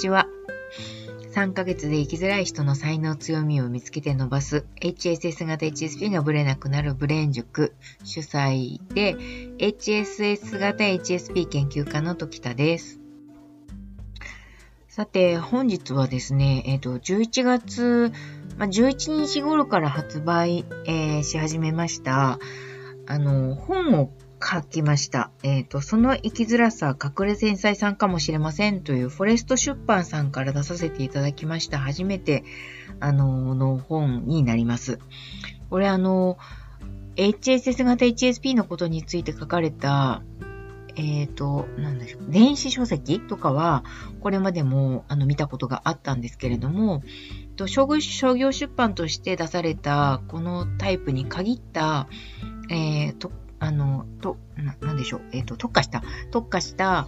ちは。3ヶ月で生きづらい人の才能強みを見つけて伸ばす HSS 型 HSP がブレなくなるブレーン塾主催で HSS 型 HSP 研究家の時田です。さて、本日はですね、えっ、ー、と、11月、まあ、11日頃から発売、えー、し始めました、あの、本を書きました。えっ、ー、と、その生きづらさ、隠れ繊細さんかもしれませんというフォレスト出版さんから出させていただきました。初めて、あの、の本になります。これあの、HSS 型 HSP のことについて書かれた、えっ、ー、と、なんでしょう、電子書籍とかは、これまでもあの見たことがあったんですけれども、と商業出版として出されたこのタイプに限った、えー、とあの、と、な、なんでしょう、えっ、ー、と、特化した、特化した、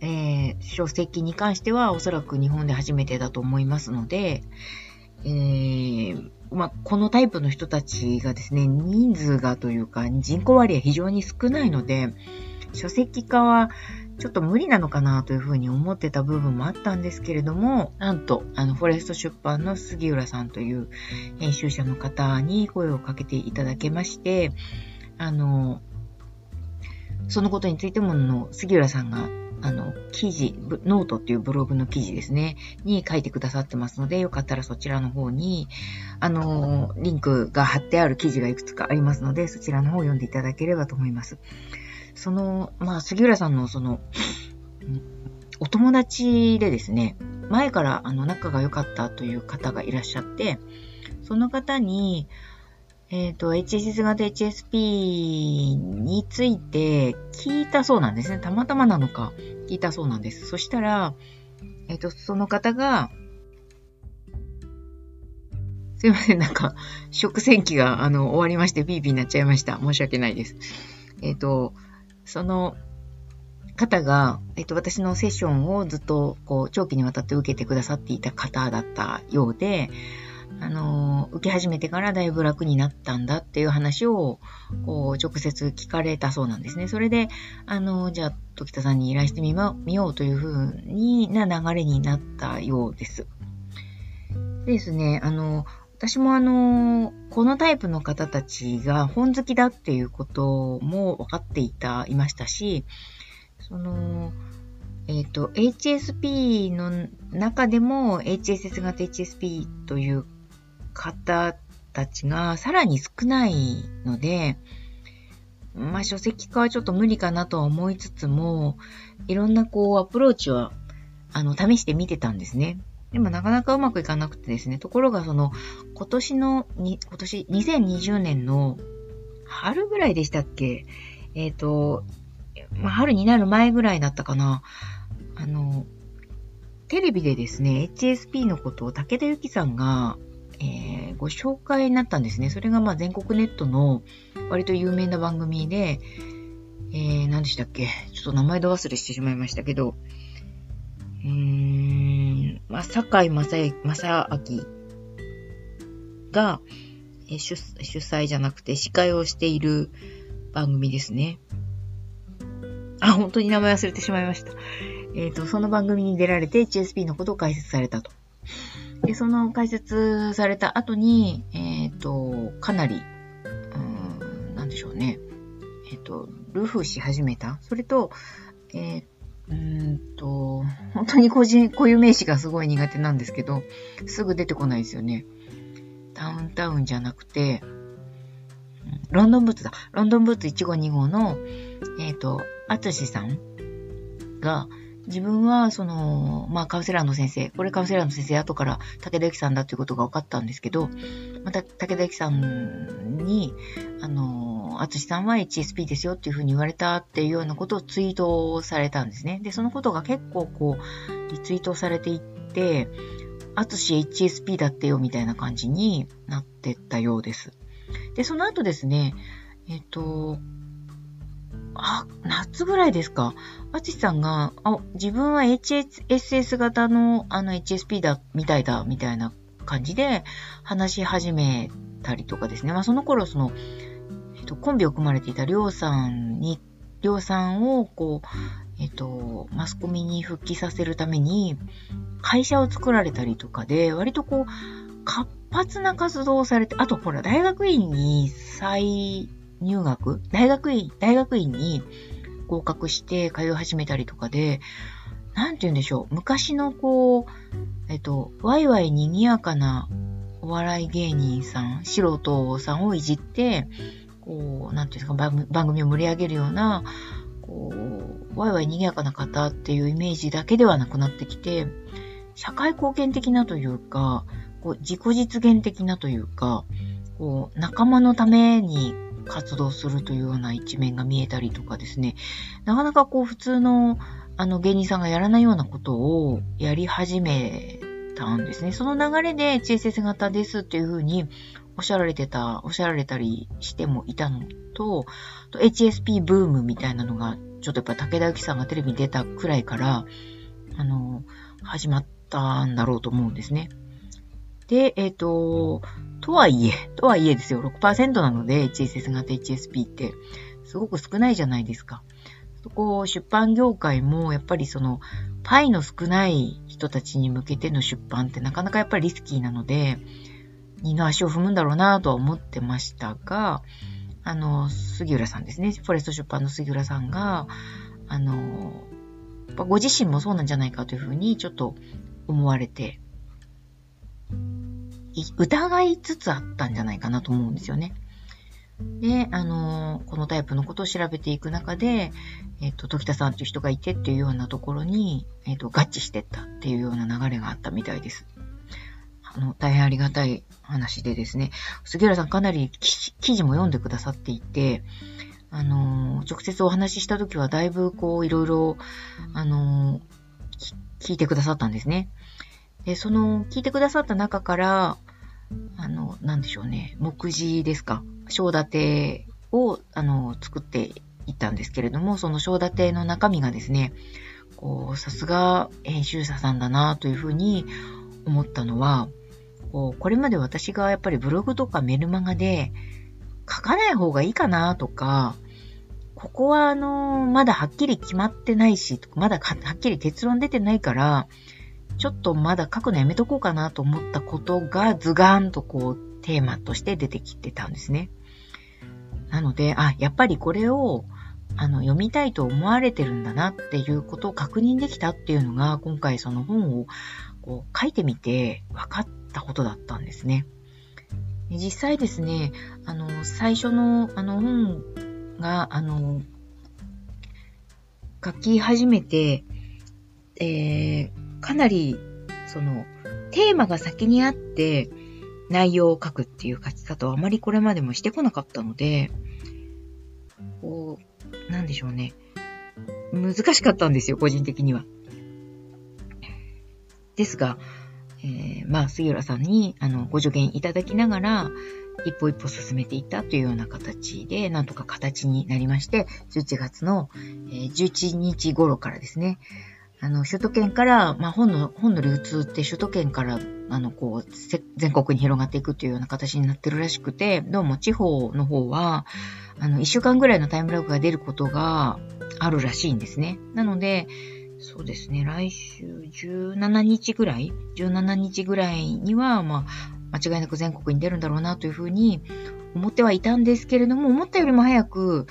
えー、書籍に関してはおそらく日本で初めてだと思いますので、えー、まあ、このタイプの人たちがですね、人数がというか人口割合非常に少ないので、書籍化はちょっと無理なのかなというふうに思ってた部分もあったんですけれども、なんと、あの、フォレスト出版の杉浦さんという編集者の方に声をかけていただけまして、あの、そのことについてもの杉浦さんがあの、記事、ノートっていうブログの記事ですね、に書いてくださってますので、よかったらそちらの方に、あの、リンクが貼ってある記事がいくつかありますので、そちらの方を読んでいただければと思います。その、まあ、杉浦さんのその、お友達でですね、前からあの仲が良かったという方がいらっしゃって、その方に、えっ、ー、と、HSS 型 HSP について聞いたそうなんですね。たまたまなのか聞いたそうなんです。そしたら、えっ、ー、と、その方が、すいません、なんか、食洗機が、あの、終わりまして、ピーピーになっちゃいました。申し訳ないです。えっ、ー、と、その方が、えっ、と、私のセッションをずっと、こう、長期にわたって受けてくださっていた方だったようで、あの、受け始めてからだいぶ楽になったんだっていう話を、こう、直接聞かれたそうなんですね。それで、あの、じゃあ、時田さんに依頼してみようというふうにな流れになったようです。ですね、あの、私もあの、このタイプの方たちが本好きだっていうことも分かっていた、いましたし、その、えっ、ー、と、HSP の中でも HSS 型 HSP という方たちがさらに少ないので、まあ書籍化はちょっと無理かなとは思いつつも、いろんなこうアプローチは、あの、試してみてたんですね。でもなかなかうまくいかなくてですね、ところがその、今年の、に今年、2020年の春ぐらいでしたっけ？えっ、ー、と、まあ、春になる前ぐらいだったかな。あの、テレビでですね、HSP のことを武田由紀さんがえー、ご紹介になったんですね。それがまあ全国ネットの割と有名な番組で、えー、何でしたっけ？ちょっと名前ど忘れしてしまいましたけど、うーん、まあ、坂井正正明が、えー、主主催じゃなくて司会をしている番組ですね。あ、本当に名前忘れてしまいました。えっ、ー、と、その番組に出られて HSP のことを解説されたと。で、その解説された後に、えっ、ー、と、かなり、うん、なんでしょうね。えっ、ー、と、ルフし始めた？それと、えー、うんと、本当に個人、固有名詞がすごい苦手なんですけど、すぐ出てこないですよね。タウンタウンじゃなくて、ロンドンブーツだ。ロンドンブーツ1号2号の、えっ、ー、と、アツシさんが、自分は、その、まあ、カウンセラーの先生、これカウンセラーの先生、後から武田由紀さんだということが分かったんですけど、また、武田由紀さんに、あの、あつしさんは HSP ですよっていうふうに言われたっていうようなことをツイートされたんですね。で、そのことが結構こう、リツイートされていって、あつし HSP だってよみたいな感じになってったようです。で、その後ですね、えっ、と、あ、夏ぐらいですか。あつしさんが、あ、自分は HSS 型のあの HSP だ、みたいだ、みたいな感じで話し始めたりとかですね。まあその頃その、えっと、コンビを組まれていたりょうさんに、りょうさんをこう、えっと、マスコミに復帰させるために、会社を作られたりとかで、割とこう、活発な活動をされて、あとほら、大学院に再入学？大学院、大学院に合格して通い始めたりとかで、なんて言うんでしょう？昔のこう、えっと、ワイワイ賑やかなお笑い芸人さん、素人さんをいじって、こう、なんていうんですか、番組を盛り上げるような、こう、ワイワイ賑やかな方っていうイメージだけではなくなってきて、社会貢献的なというか、こう自己実現的なというか、こう仲間のために活動するというような一面が見えたりとかですね、なかなかこう普通のあの芸人さんがやらないようなことをやり始めたんですね。その流れで HSS 型ですっていうふうにおっしゃられてた、おっしゃられたりしてもいたのと、HSP ブームみたいなのが、ちょっとやっぱ武田由紀さんがテレビに出たくらいから、あの、始まったんだろうと思うんですね。で、えっ、ー、と、とはいえ、とはいえですよ、6%なので、HSS 型 HSP って、すごく少ないじゃないですか。そこ、出版業界も、やっぱりその、パイの少ない人たちに向けての出版ってなかなかやっぱりリスキーなので、二の足を踏むんだろうなとは思ってましたが、あの、杉浦さんですね。フォレスト出版の杉浦さんが、あの、ご自身もそうなんじゃないかというふうにちょっと思われて、疑いつつあったんじゃないかなと思うんですよね。で、あの、このタイプのことを調べていく中で、えっ、と、時田さんという人がいてっていうようなところに、えっ、と、合致してったっていうような流れがあったみたいです。あの、大変ありがたい話でですね、杉浦さんかなり記事も読んでくださっていて、あの、直接お話しした時はだいぶこういろいろ、あの、聞いてくださったんですね。で、その聞いてくださった中から、あの、なんでしょうね、目次ですか、章立てを、あの、作っていったんですけれども、その章立ての中身がですね、こう、さすが編集者さんだなというふうに思ったのは、こう、これまで私がやっぱりブログとかメルマガで書かない方がいいかなとか、ここはあの、まだはっきり決まってないし、まだはっきり結論出てないから、ちょっとまだ書くのやめとこうかなと思ったことがズガーンとこうテーマとして出てきてたんですね。なので、あ、やっぱりこれをあの読みたいと思われてるんだなっていうことを確認できたっていうのが今回その本をこう書いてみて分かったことだったんですね。実際ですね、あの、最初のあの本が、あの、書き始めて、えー、かなり、その、テーマが先にあって、内容を書くっていう書き方をあまりこれまでもしてこなかったので、こう、なんでしょうね。難しかったんですよ、個人的には。ですが、えー、まあ、杉浦さんに、あの、ご助言いただきながら、一歩一歩進めていったというような形で、なんとか形になりまして、11月の、えー、11日頃からですね、あの、首都圏から、まあ、本の、本の流通って首都圏から、あの、こう、全国に広がっていくというような形になってるらしくて、どうも地方の方は、あの、一週間ぐらいのタイムラグが出ることがあるらしいんですね。なので、そうですね、来週17日ぐらい ?17 日ぐらいには、まあ、間違いなく全国に出るんだろうなというふうに思ってはいたんですけれども、思ったよりも早く、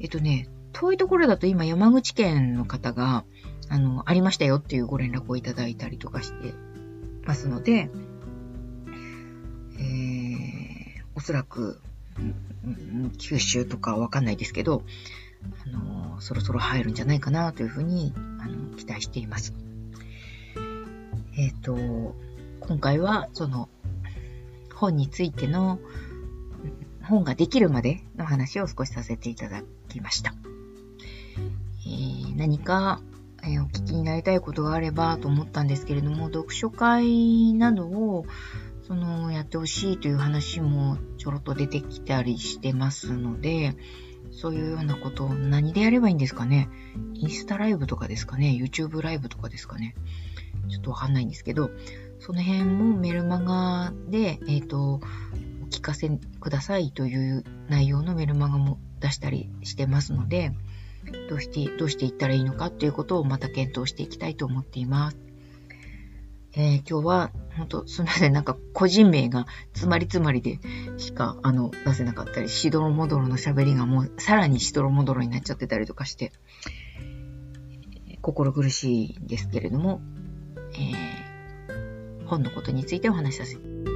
えっとね、遠いところだと今山口県の方が、あの、ありましたよっていうご連絡をいただいたりとかしてますので、えー、おそらく、九州とかわかんないですけど、あの、そろそろ入るんじゃないかなというふうに、あの、期待しています。えっ、ー、と、今回は、その、本についての、本ができるまでの話を少しさせていただきました。えー、何か、え、お聞きになりたいことがあればと思ったんですけれども、読書会などを、その、やってほしいという話もちょろっと出てきたりしてますので、そういうようなことを何でやればいいんですかね？インスタライブとかですかね ?YouTube ライブとかですかね？ちょっとわかんないんですけど、その辺もメルマガで、えっ、ー、と、お聞かせくださいという内容のメルマガも出したりしてますので、どうして、どうしていったらいいのかっていうことをまた検討していきたいと思っています。えー、今日は、本当すみません、なんか個人名が詰まり詰まりでしか、あの、出せなかったり、しどろもどろの喋りがもうさらにしどろもどろになっちゃってたりとかして、心苦しいんですけれども、えー、本のことについてお話しさせて